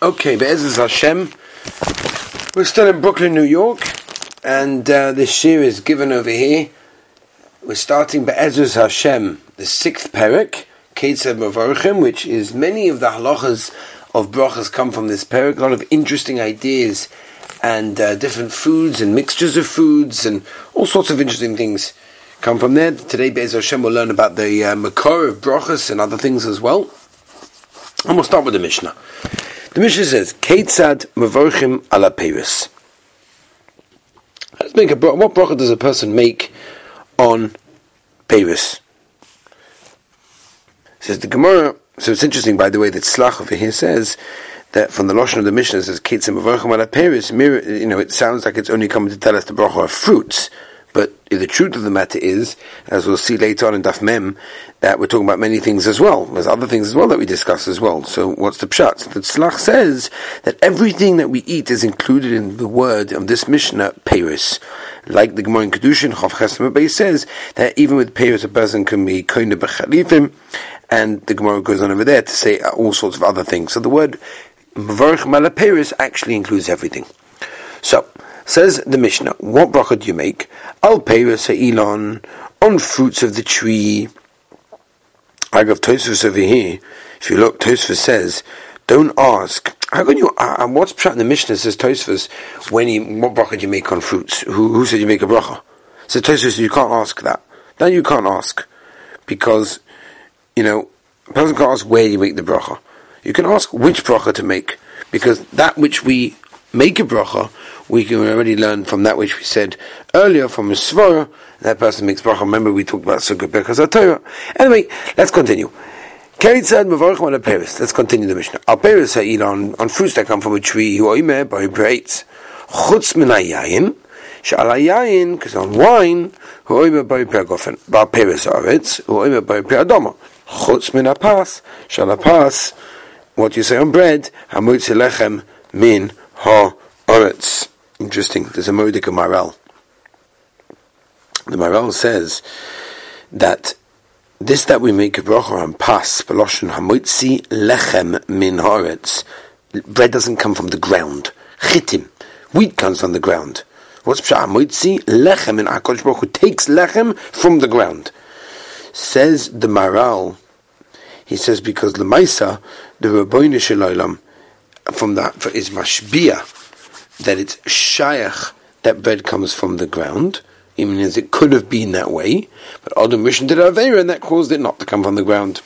Okay, Be'ezus Hashem. We're still in Brooklyn, New York, and uh, this year is given over here. We're starting Be'ezus Hashem, the sixth parak, Ketzad Mavorchim, which is many of the halachas of brachas come from this parak. A lot of interesting ideas and uh, different foods and mixtures of foods and all sorts of interesting things come from there. Today, Be'ezus Hashem will learn about the uh, makor of brachas and other things as well. And we'll start with the Mishnah. The Mishnah says, Ketzad Mavorchim ala. Let's make a what bracha does a person make on Peris? Says the Gemara. So it's interesting, by the way, that Tzlach over here says that from the Lashon of the Mishnah says Ketzad Mavorchim ala Peris. You know, it sounds like it's only coming to tell us the bracha of fruits. But the truth of the matter is, as we'll see later on in Daf Mem, that we're talking about many things as well. There's other things as well that we discuss as well. So what's the pshat? The Tzlach says that everything that we eat is included in the word of this Mishnah, Paris. Like the Gemara in Kedushin, Chav says that even with Paris a person can be koine b'chalifim, and the Gemara goes on over there to say all sorts of other things. So the word Mavarch Malaperis actually includes everything. So, Says the Mishnah, what bracha do you make? Al peiros ha'ilon, on fruits of the tree. I got Tosfos over here. If you look, Tosfos says, don't ask. How can you? Uh, what's pshat in the Mishnah says Tosfos when you what bracha do you make on fruits? Who, who said you make a bracha? So Tosfos you can't ask that. Then you can't ask because you know a person can't ask where you make the bracha. You can ask which bracha to make because that which we make a bracha we can already learn from that which we said earlier from Svara, that person makes bracha. Remember we talked about Sukkot Berkas Torah. Anyway, let's continue. Let's continue the Mishnah. Al I eat on, on fruits that come from a tree, who oime by breaks. Chutz min hayayin, shal hayayin, because on wine, who oime by pregofen. Bal Paris aretz, who oime by preadoma. Chutz min apas, shal apas, what do you say on bread, hamutz lechem min ha oretz. Interesting. There's a Modik Maral. The Maral says that this that we make a bracha on pas, Beloshin Hamotzi Lechem Min Haaretz. Bread doesn't come from the ground. Chitim. Wheat comes from the ground. What's Pshat? Hamotzi Lechem in Akosh Baruch who takes Lechem from the ground. Says the Maral, he says because Lemaisa, the Rabboinish Shalom, from that is Mashbia, that it's shayach that bread comes from the ground, even as it could have been that way, but Adam Mission did Avera, and that caused it not to come from the ground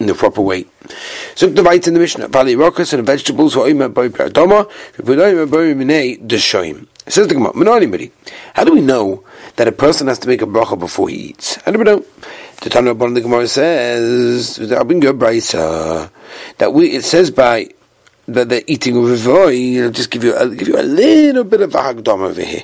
in the proper way. So the right in the Mishnah, Bali Rokas and vegetables were Oima Boy Perdoma, Deshoim. Says the Gemara, How do we know that a person has to make a bracha before he eats? How do we know? The Tanah the Gemara says, that we, it says by that they're eating with voy, I'll just give you a, give you a little bit of a hagdom over here,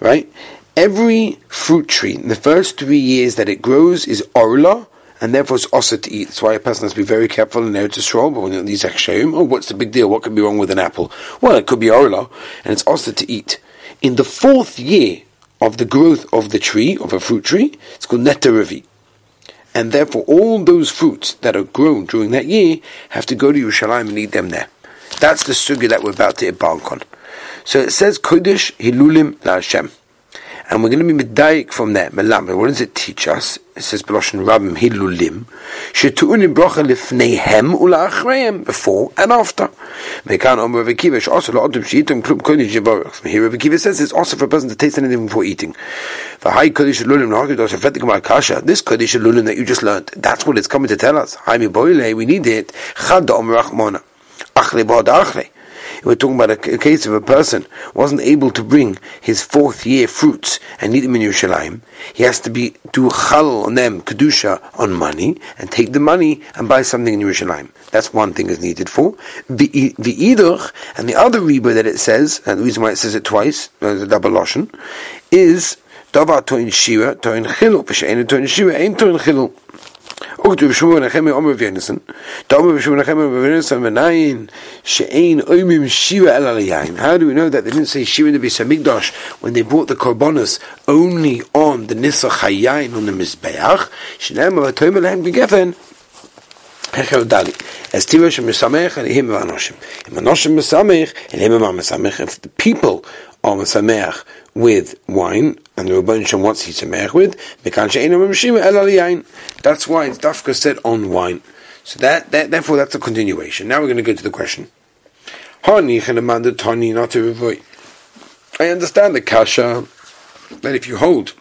right? Every fruit tree, in the first three years that it grows, is orla, and therefore it's also to eat. That's why a person has to be very careful in Eretz Yisrael, but when these akshayim, oh, what's the big deal? What could be wrong with an apple? Well, it could be orla, and it's also to eat. In the fourth year of the growth of the tree, of a fruit tree, it's called netaravi. And therefore, all those fruits that are grown during that year have to go to Yerushalayim and eat them there. That's the sugi that we're about to embark on. So it says Kodesh Hilulim La Hashem. And we're going to be medayik from there. Melam. What does it teach us? It says Beloshin Rabim Hilulim. Shetu'uni brocha lifneihem ula'achreim. Before and after. Mekan Omer Rav Akiva. Also la'odum she'itum klum kodesh yivarach. Here Rav Akiva says it's also for a person to taste anything before eating. V'hai kodesh hilulim na'akidosh afetik ma'akasha. This kodesh hilulim that you just learned, that's what it's coming to tell us. Haimi boile, we need it. Chad Omer Rachmona. We're talking about a, case of a person wasn't able to bring his fourth year fruits and eat them in Yerushalayim. He has to be do chal on them, kedusha on money, and take the money and buy something in Yerushalayim. That's one thing is needed for the iduch and the other reba that it says, and the reason why it says it twice, uh, the double lashon, is davar toin shira toin chilul, v'she'enu toin shira ein toin chilul. Uktu b'shmu nechem omer v'yenison. Domer b'shmu nechem omer v'yenison v'nayin she'ein oimim shiva el alayayin. How do we know that they didn't say shiva in the Beis when they brought the korbanos only on the nisach hayayin on the mizbeach? She'nem of atoim alehem gegefen. Hecher Dali. As Tirosh Mesamech and him Anoshim. Anoshim and him if the people are Mesamech with wine, and the Rabban Shem wants he Samech with, that's why it's Dafka said on wine. So that, that therefore that's a continuation. Now we're going to go to the question. I understand the kasha that if you hold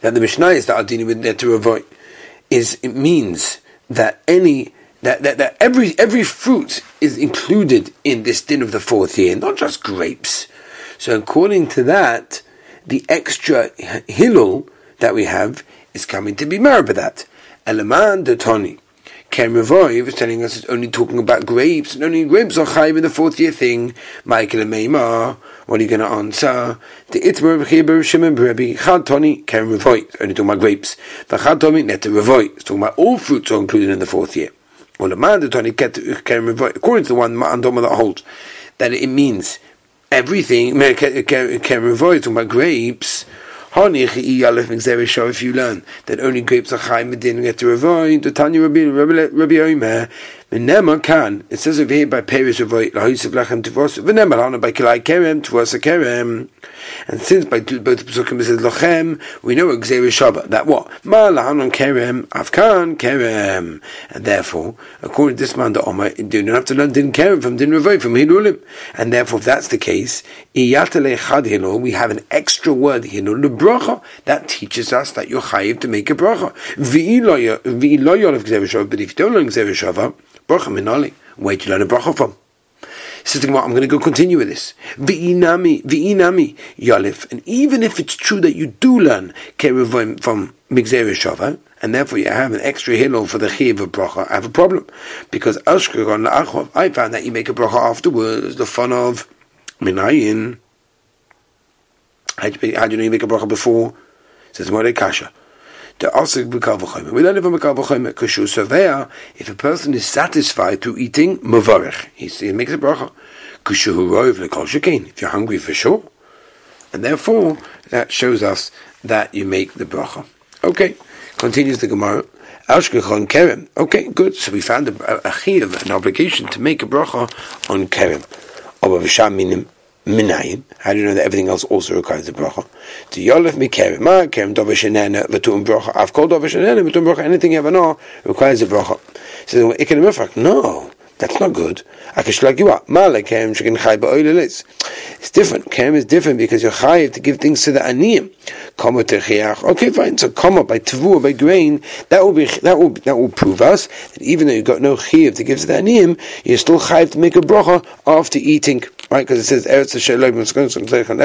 that the Mishnah is the Adini with to avoid is it means that any that, that, that every every fruit is included in this din of the fourth year, not just grapes. So according to that, the extra hilul that we have is coming to be married by that. Eleman de Tony. Ken Ravoy was telling us it's only talking about grapes, and only grapes are chayiv in the fourth year thing. Michael and Meimar, what are you going to answer? The Itmer V'chiber Shimon B'Rebbe Chad Toni Ken Ravoy, only talking about grapes. V'chad Toni Net Ravoy, it's talking about all fruits are included in the fourth year. The man the according to the one Andoma that holds, that it means everything. Ravoy, talking about grapes. If you learn that only grapes are chayim didn't get to avoid the Tanya Rabbi Rabbi V'nemar kan. It says over here by Peres Avoy Lahusif Lachem Tivos. V'nemar Hana by Kilai Kerem Tivos Kerem. And since by both Pesukim says Lachem, we know Xer Shabbat. That what? Ma Lahanon Kerem Afkan Kerem. And therefore, according to this man, the Omer, you don't have to learn Din Kerem from Din Ravoi from Hilulim. And therefore, if that's the case, Iyatele Chad Hilul, we have an extra word Hilul the bracha that teaches us that you're chayiv to make a bracha. V'iloyol of Xer Shabbat. But if you don't learn Xer Shabbat, Bracha minali. Where do you learn a bracha from? Says, I'm going to go continue with this. V'inami, v'inami, yalif. And even if it's true that you do learn keruvim from Migzeri Shava, and therefore you have an extra hilo for the chiv of bracha, I have a problem. Because La'achov, I found that you make a bracha afterwards, the fun of minayin. How do you know you make a bracha before? Says Mordei Kasha. The asik b'kal We learn it from b'kal v'chomer kashu savea. If a person is satisfied to eating mavarich, he makes a bracha. Kashu rov lekol shekein. If you're hungry for sure, and therefore that shows us that you make the bracha. Okay, continues the Gemara. Ashkechon kerem. Okay, good. So we found a, a, a an obligation to make a bracha on kerem. Minayin. How do you know that everything else also requires a bracha? To Yolef Mikerem, Ma Kerem Dova Shenena V'tum Bracha. I've called Dova Shenena V'tum Bracha. Anything you ever know requires a bracha. So Ikin Mifrak. No, that's not good. It's different. Kerem is different because you're chayiv to give things to the aniyim. Okay, fine. So kama by tavur by grain that will be that will that will prove us that even though you got no chayiv to give to the aniyim, you're still chayiv to make a bracha after eating right? Because it says Eretz and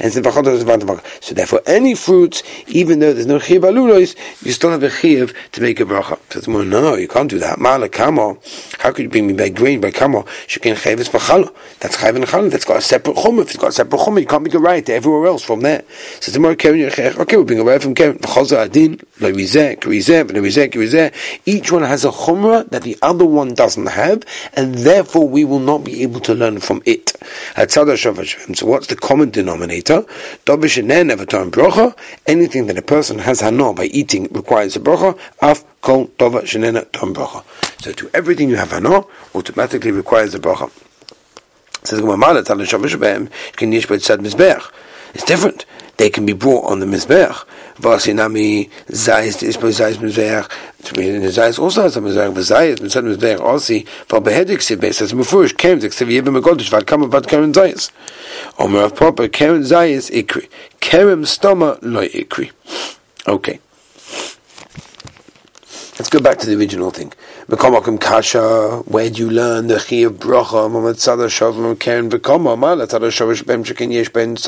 it's So therefore, any fruits, even though there's no chiv alulois, you still have a chiv to make a bracha. Says well, no, you can't do that. Mala kamo. How could you bring me by grain by kamo? Shekin chavis b'chalo. That's chav and chalo. That's got a separate chum. If it's got a separate chum, you can't make a right to everywhere else from there. Says the more kevin Okay, we bring a right from kevin. V'chaza adin lo rizeh krizeh v'lo rizeh Each one has a chumrah that the other one doesn't have, and therefore we will not be able to learn from it. So what's the common denominator? Anything that a person has hana by eating requires a brocha. Af kol tova shenena tom brocha. So to everything you have hana automatically requires a brocha. It's different. They can be brought on the mizbech. Vasinami zayis is zayis mizbech. Zayis also has a mizbech. Zayis mitzad mizbech also. For behedik sibes as mufurish kem zik sevi yibim megodish vad kama vad keren zayis. Omer of proper keren zayis ikri. Kerem stoma loy ikri. Okay. Let's go back to the original thing. Kasha, where do you learn the chi of bracha, mamad tzada shavim keren v'koma, mala tzada shavish bem yesh ben the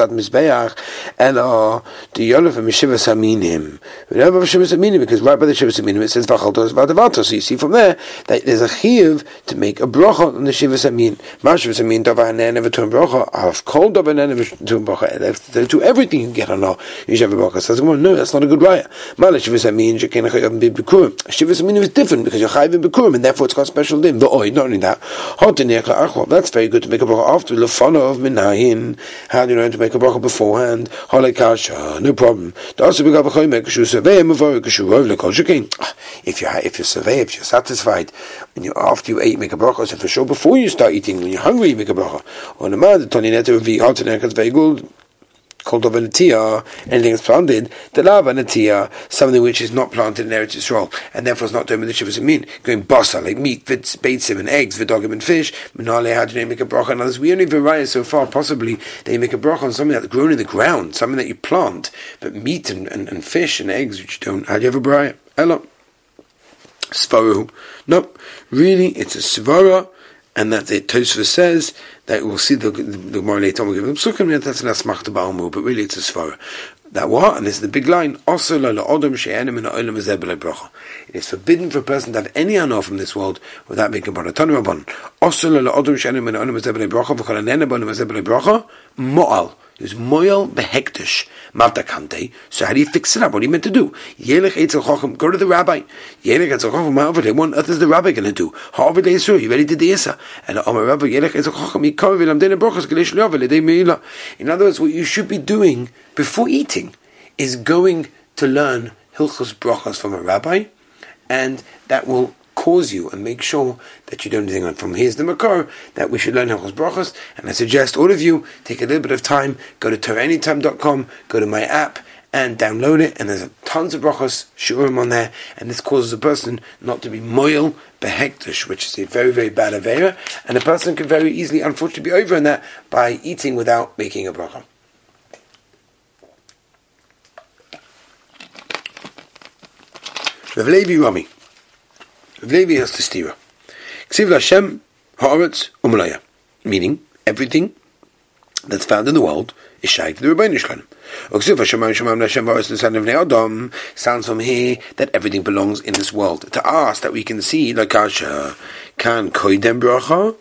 yolef and mishivas aminim. We aminim, because right by the shivas aminim it says v'chaltos v'adavatos, so you see from there, that there's a chiv to make a bracha on the shivas amin. Ma shivas amin dava hanen to bracha, I've called dava hanen to bracha, to everything you get on a bracha. Says, no, that's not a good raya. Mala shivas amin shekin chayav. Shivas aminim is different, because you're chayav Bikurim, and therefore it's got special din. The oil, not only that. That's very good to make a bracha after lefana of minayin. How do you learn to make a bracha beforehand? Halakasha, no problem. Ah, if you if you're survey, if you're satisfied, when you after you ate, make a bracha. So for sure, before you start eating, when you're hungry, you make a bracha. On the man, the Tony Netter of the very good called of a natia, anything that's planted, the lava natia, something which is not planted in Eretz Yisrael, and therefore is not doing the shivas mean, going basa, like meat, beitzim and eggs, vidogim and fish, manale, how do they make a bracha on others? We only vary so far, possibly, they make a bracha on something that's grown in the ground, something that you plant, but meat and, and, and fish and eggs, which you don't, how do you ever bracha? Hello. Svaru. No, really, it's a svara, and that the Tosfos says that we'll see the the more later on. We'll give them psukim. That's an asmachta ba'almu, but really it's a svara. That what? And this is the big line. It is forbidden for a person to have any honor from this world without making bracha. Tanu rabban. Also, odom she'enim in ha'olam bracha. Ezebel bracha. Mo'al. There's moil behektish mavdakante. So how do you fix it up? What are you meant to do? Yelech etzel chochem. Go to the rabbi. Yelech etzel chochem. Ma'avadei. What on earth the rabbi going to do? Ha'avadei yisur. You ready to the isa? And Omer Rabbi Yelech etzel chochem. Yikav v'lam dena brochas g'leish le'av l'dei meila. In other words, what you should be doing before eating is going to learn hilchos brochas from a rabbi, and that will cause you and make sure that you don't anything. On from here's the makar that we should learn Hilchos Brachos. And I suggest all of you take a little bit of time go to TorahAnytime.com go to my app and download it. And there's tons of brachos shurim on there. And this causes a person not to be moil behektish which is a very very bad avera. And a person can very easily unfortunately be over in that by eating without making a bracha. Rav Levi Rami Levi has the stira. Ksiv Hashem haaretz umalaya, meaning everything that's found in the world is shaykh to the Rebbeinu Shalom. Uksiv Hashem Hashem Hashem haaretz son of Adam sounds from here that everything belongs in this world. To us that we can see like Asha can koidem bracha.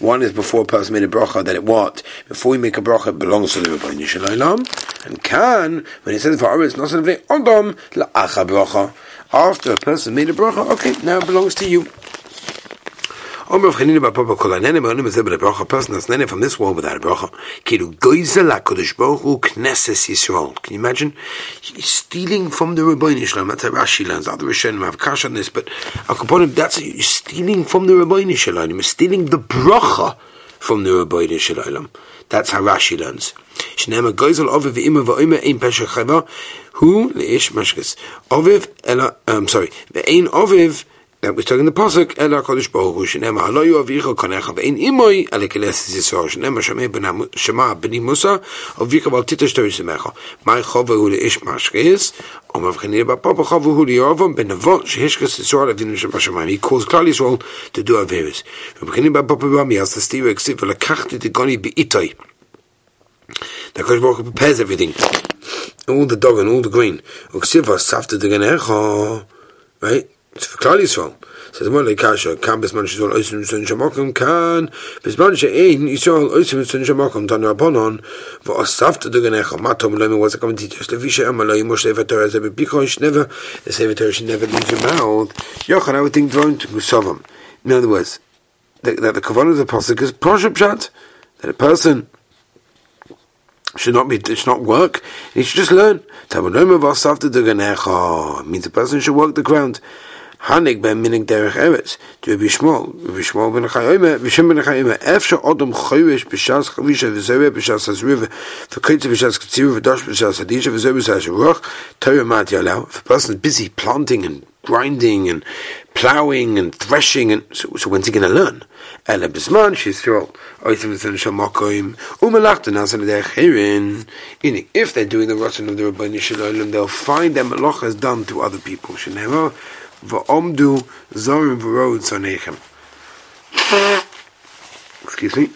One is before a person made a bracha that it what? Before we make a bracha it belongs to the Rebbeinu Shalom. And can, when he says for not son of Adam, la'acha bracha after a person made a bracha, okay, now it belongs to you. A person that's nene from this world without a bracha. Can you imagine? He's stealing from the Rabbeinu Shalom. That's how Rashi learns. Other Rishonim have cash on this, but Akaponim, that's you're stealing from the Rabbeinu Shalom. You're stealing the bracha from the Rabbeinu Shalom. That's how Rashi learns. Shnema goizel oviv v'ima v'oime ein pesach chayva hu leish mashkes. Oviv ela, um, sorry, ve'ein oviv that we're talking the pasuk ela kodesh baruch hu shnema haloyu avicha konecha ve'ein imoy ale keles zisor shnema shamei shema b'ni musa avicha val titosh tori semecha mai chova hu leish mashkes Omav Chanir Bapapa Chavu Hu Liyavam Ben Avot Shehishkas Yisrael Avinu Shabashamayim. He calls Klal Yisrael to do Averis. Rabbi Chanir Bapapa Rami has the stira eksiv v'lakachti tegoni be'itoi. The Kodesh Baruch prepares everything, all the dog and all the grain. Uksiva safta deganecha, right? It's for Klal Yisrael. Says more like kasha. Kan bisman shizol oisim sun shamakom kan bisman she'ein Yisrael oisim sun shamakom tan rabonon v'asafta deganecha. Matom lomi was a common teacher. Levisha amaloi moshe v'torah zebe bikosh never. The sefer Torah should never leave your mouth. Yochan, I would think thrown to Gusavam. In other words, that, that the kavanah of the pasuk is proshab that a person should not be it should not work. He should just learn. means a person should work the ground. Hanik ben minik derech eretz. To Rabbi Shmuel, ben Chayome, Vishim ben Chayome, Efsha odom choyesh b'shas chavisha v'zereh b'shas hazriv, v'koytze b'shas k'tziru v'dosh b'shas hadisha v'zereh b'shas ruach, Torah mat yalau. If a person is busy planting and grinding and ploughing and threshing, and so, so when's he going to learn? Ele bisman nasan adech If they're doing the rotten of the Rabbani Shalom, they'll find their malachas done to other people. Shenever, v'omdu zorim v'road sonechem. Excuse me.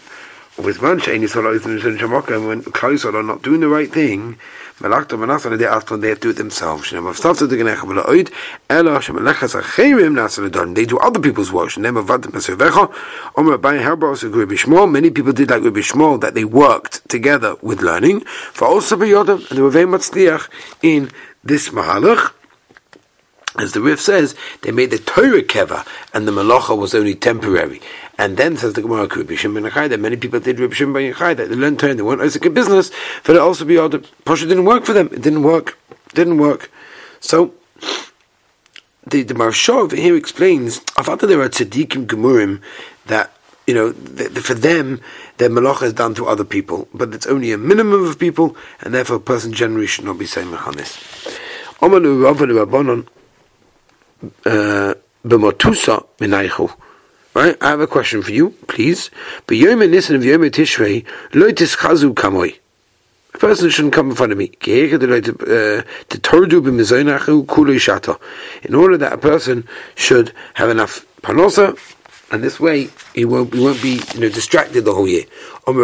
With one man shein yisrael oitim v'zin shamakoim, when Klal are not doing the right thing, Melachta Manasa they after they do it themselves. They do other people's work. Many people did like Rabbi Shmuel that they worked together with learning. For also and they were very much in this mahalach. As the Rif says, they made the Torah keva, and the Malacha was only temporary. And then says the Gemara, that many people did Rib Shimon Ben Yochai, that they learned Torah, they weren't Isaac in business, but it also be the Pasha didn't work for them. It didn't work. Didn't work. So, the, the Maharsha over here explains, I thought that there are tzaddikim gemurim that, you know, the, the, for them, their malacha is done to other people, but it's only a minimum of people, and therefore a person generally should not be saying. Uh, b'motusa minaychu. Right? I have a question for you, please. B'yom nisan of yom tishrei lo tischazu kamoi. A person shouldn't come in front of me. Uh, in order that a person should have enough panosa and this way he won't he won't be you know distracted the whole year. That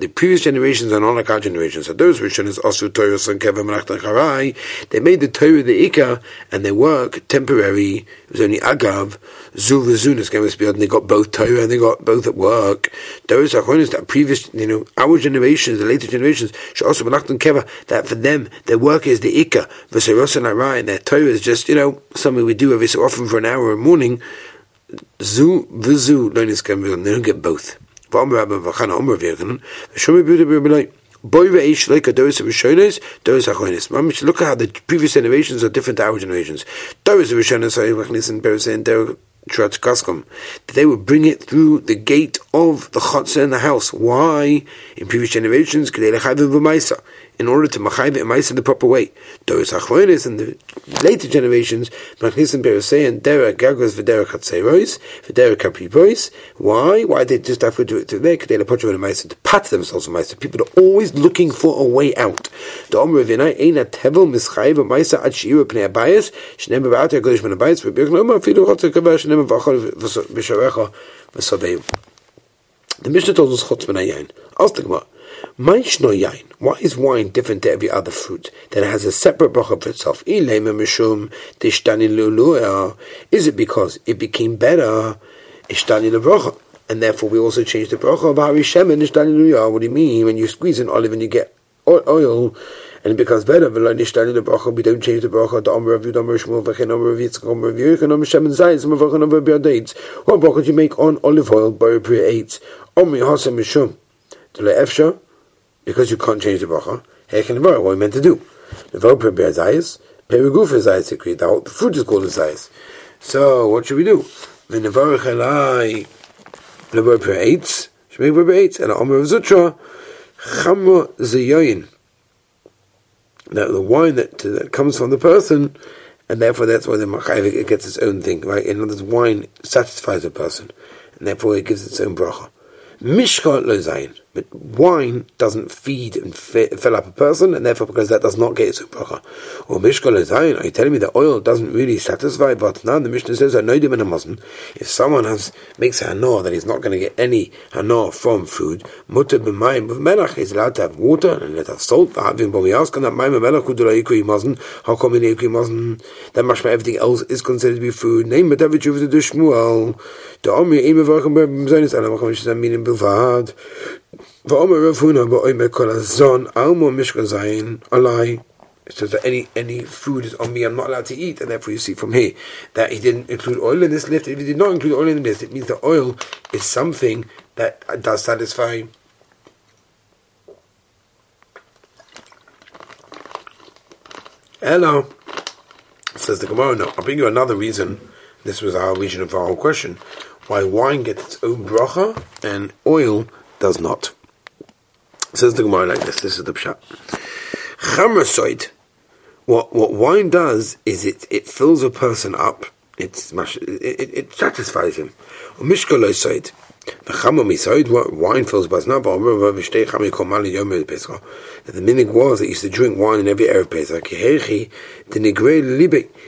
the previous generations and all our generations. So those Rishonis also Torah and Kevin Charai, they made the Torah the Ikka and their work temporary. It was only Agav, Zu Vizunas came and they got both Torah and they got both at work. Those Achonis that previous you know our generations, the later generations, should also Menachtan Keva that for them their work is the Ikka, V'Seros and Arai, and their Torah is just you know something we do every so often for an hour in the morning. Zu vizu loinis be they don't get both. Show me beautiful people like boy reish like adoris vishoynes, adoris hakoynes. Look at how the previous generations are different to our generations. Those Rishonos they would bring it through the gate of the chutzah in the house. Why? In previous generations, in order to machayv it in the proper way. Doris Achronis in the later generations, Machnisim Beresein, Dera Gagos Videra Chatzerois, Videra Kapribois. Why? Why they just have to do it today? Because they put you to pat themselves on Maisa. People are always looking for a way out. The Omer ain't a tevel mischayv a Maisa ad Shira Pnei Abayas, Shnem Bavati HaKodesh Ben Abayas, Rebirk Loma, Fidu Chotzer Kavah, Shnem Bavachol V'Sharecha V'Saveyu. The Mishnah tells us Chotz Ben Ayin. Ask the Gemara. Why is wine different to every other fruit that has a separate bracha for itself? Is it because it became better? And therefore we also change the bracha. What do you mean when you squeeze an olive and you get oil? and it becomes better. We don't change the bracha. The Omer of Yud, Omer Shmuel, Omer of Yitzchak, Omer of Yerich, and Omer Shem and Zayis, Omer V'chen Omer B'yad Eitz. What bracha do you make on olive oil, Bar Pri Eitz? Omer Yosem Mishum. To Le Efsha, because you can't change the bracha. Hechen What are we meant to do? The Vopre Be'azayis, Periguf Azayis Sekri. The fruit is called Azayis. So, what should we do? V'nevarech Elai, Levar Pe'etz, Shmei Pe'etz, and Omer of Zutra, Chamra Zeyoyin. Now, the wine that, that comes from the person, and therefore that's why the Machayiv, it gets its own thing, right? In other words, wine satisfies a person, and therefore it gives its own bracha. Mishka lo zayin. But wine doesn't feed and fill up a person, and therefore, because that does not get its bracha. Or mishka lo zayin, are you telling me that oil doesn't really satisfy? But now the Mishnah says, I know in a muslim. If someone has makes a hanor that he's not going to get any hanor from food, mutter b'mayim with melach, he's allowed to have water and let have salt. Having ask on that mayim melach kudula ikui muslim, how come in ikui muslim? Then mashma everything else is considered to be food. Name but David Juv to Shmuel. B'Zonis Alam Vacham Shizam Minim Bilvad. V'Omer Rav Huna Ba'omer Kol Azon Almo Mishka Zayin Alai. It says that any any food is on me, I'm not allowed to eat, and therefore you see from here that he didn't include oil in this list. If he did not include oil in this, it means that oil is something that does satisfy. Hello, says the Gemara. No, I'll bring you another reason. This was our reason of our whole question why wine gets its own bracha and oil does not. Says the Gemara like this. This is the pshat. Chamrasoid. What what wine does is it it fills a person up. It's it, it, it satisfies him. Mishkalosoid. The misoid, what wine fills but not but the minig was that he used to drink wine in every Erev Pesach.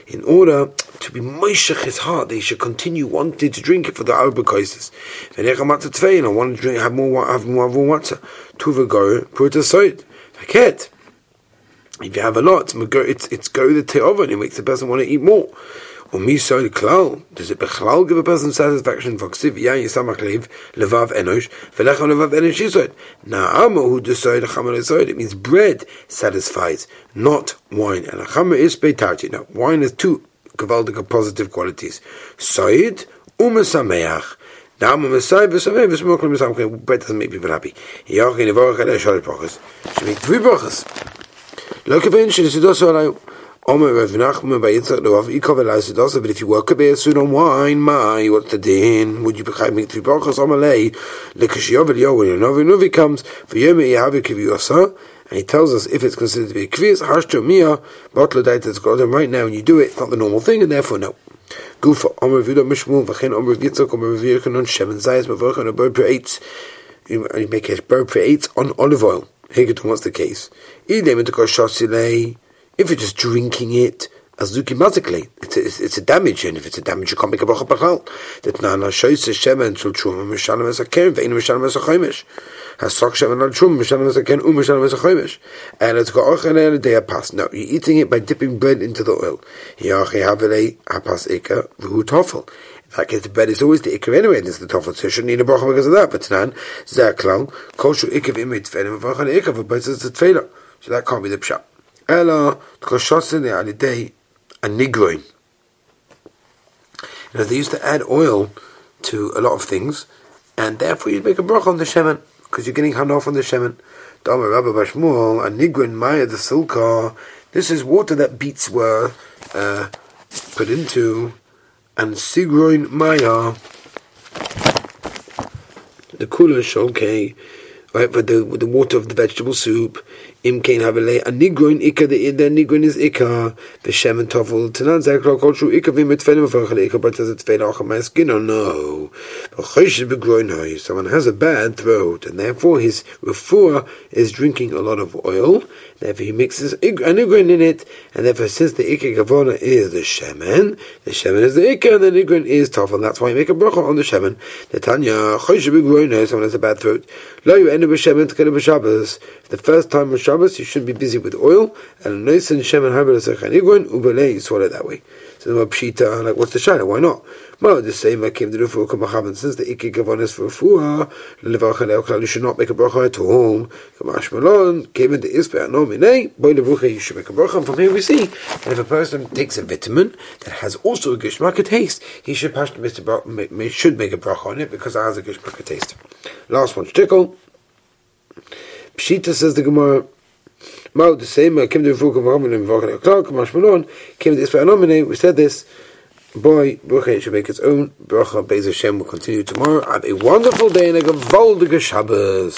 In order to be moishach his heart, they should continue wanting to drink it for the Arba Kaisis. And I want to drink, have more, have more, more water. Tuva go, put it aside. Forget. If you have a lot, it's, it's go the te'ova and it makes the person want to eat more. Umi soy klal. Does it bechlal give a person satisfaction? V'ksiv yan yisamach lev levav enosh v'lechon levav enosh yisoid. Na'ama hu desoid chamer yisoid. It means bread satisfies, not wine. And chamer is beitarti. Now, wine has two gavaldic positive qualities. Soid umesameach. Now, I'm a Messiah, Messiah, Messiah, Messiah, Messiah, bread doesn't make people happy. Yach in the Vorach, and I shall brachas. Should make three it, should it also allow Omer but if you work a bit soon on wine, my, what's the din? Would you be make three brachas on Malay? Lekashiyov Elio, when your Novi Novi comes, for Yom Yehavi Kiviyasa, and he tells us if it's considered to be a kviz, hashto mia, bottle that's got them right now, and you do it, it's not the normal thing, and therefore no. Gufa, Omer Vida Mishmul, Vachin Omer Yitzchak, Omer Virkan on Shemen Zayas, Mavarkan, a bird per eight, you make a bird eight on olive oil. Hegeton, what's the case? Idem into Koshosile, if you're just drinking it, azuki mazikli, it's a, it's, a damage, and if it's a damage, you can't make a bracha b'chal. That nana shoyse shemen shul truma mishalim es hakem ve'inu mishalim es hachomish. Hasok shemen al truma mishalim es hakem u mishalim es hachomish. And it's got ochen el day pass. No, you're eating it by dipping bread into the oil. Yachi havele hapas ika v'hu that case, the bread is always the ikar anyway, and it's the toffel, so you shouldn't eat a bracha because of that. But tanan, zeh klal, koshu ikar v'imit tfeilim v'vachan ikar v'baitzah tfeilah. So that can't be the pshat. Koshosin al day a nigroin. You know, they used to add oil to a lot of things, and therefore you'd make a bracha on the shemen because you're getting hanof on the shemen. Dama Rabba Bashmul a nigrin maya the silka. This is water that beets were uh, put into, and sigroin maya the kula sholke right? But the the water of the vegetable soup, im kain havele a nigroin ikka the the nigroin is ikka the shemen tovel tanan zakra kol shu ikka vim mit fenem vachal ikka but does it fail auch my skin or no? Someone has a bad throat and therefore his refuah is drinking a lot of oil. Therefore he mixes a nigroin in it, and therefore since the ikka gavona is the shemen, the shemen is the ikka, and the nigroin is tovel. That's why you make a bracha on the shemen. The Tanya someone has a bad throat. Lo you end the first time of you shouldn't be busy with oil, and nice and shemen haber ubele, you swallow that way. So the pshita, like what's the shayla? Why not? Well, the same I came to do for Kamachavan since the ikki gavanis for Fuah, Levachan you should not make a bracha at home. Kamash Malon came into Ispa Nomine, boy Levucha, you should make a bracha. And from here we see that if a person takes a vitamin that has also a gishmaka taste, he should the. Should make a bracha on it because it has a gishmaka taste. Last one, shtickle. Pshita says the Gemara. Mao the same. Uh, Kim the Vuk of and Vachar Clark. Mashmalon came to this Anominate. We said this. Boy, Bracha should make its own. Bracha Beis Hashem will continue tomorrow. Have a wonderful day and a gewaldige Shabbos.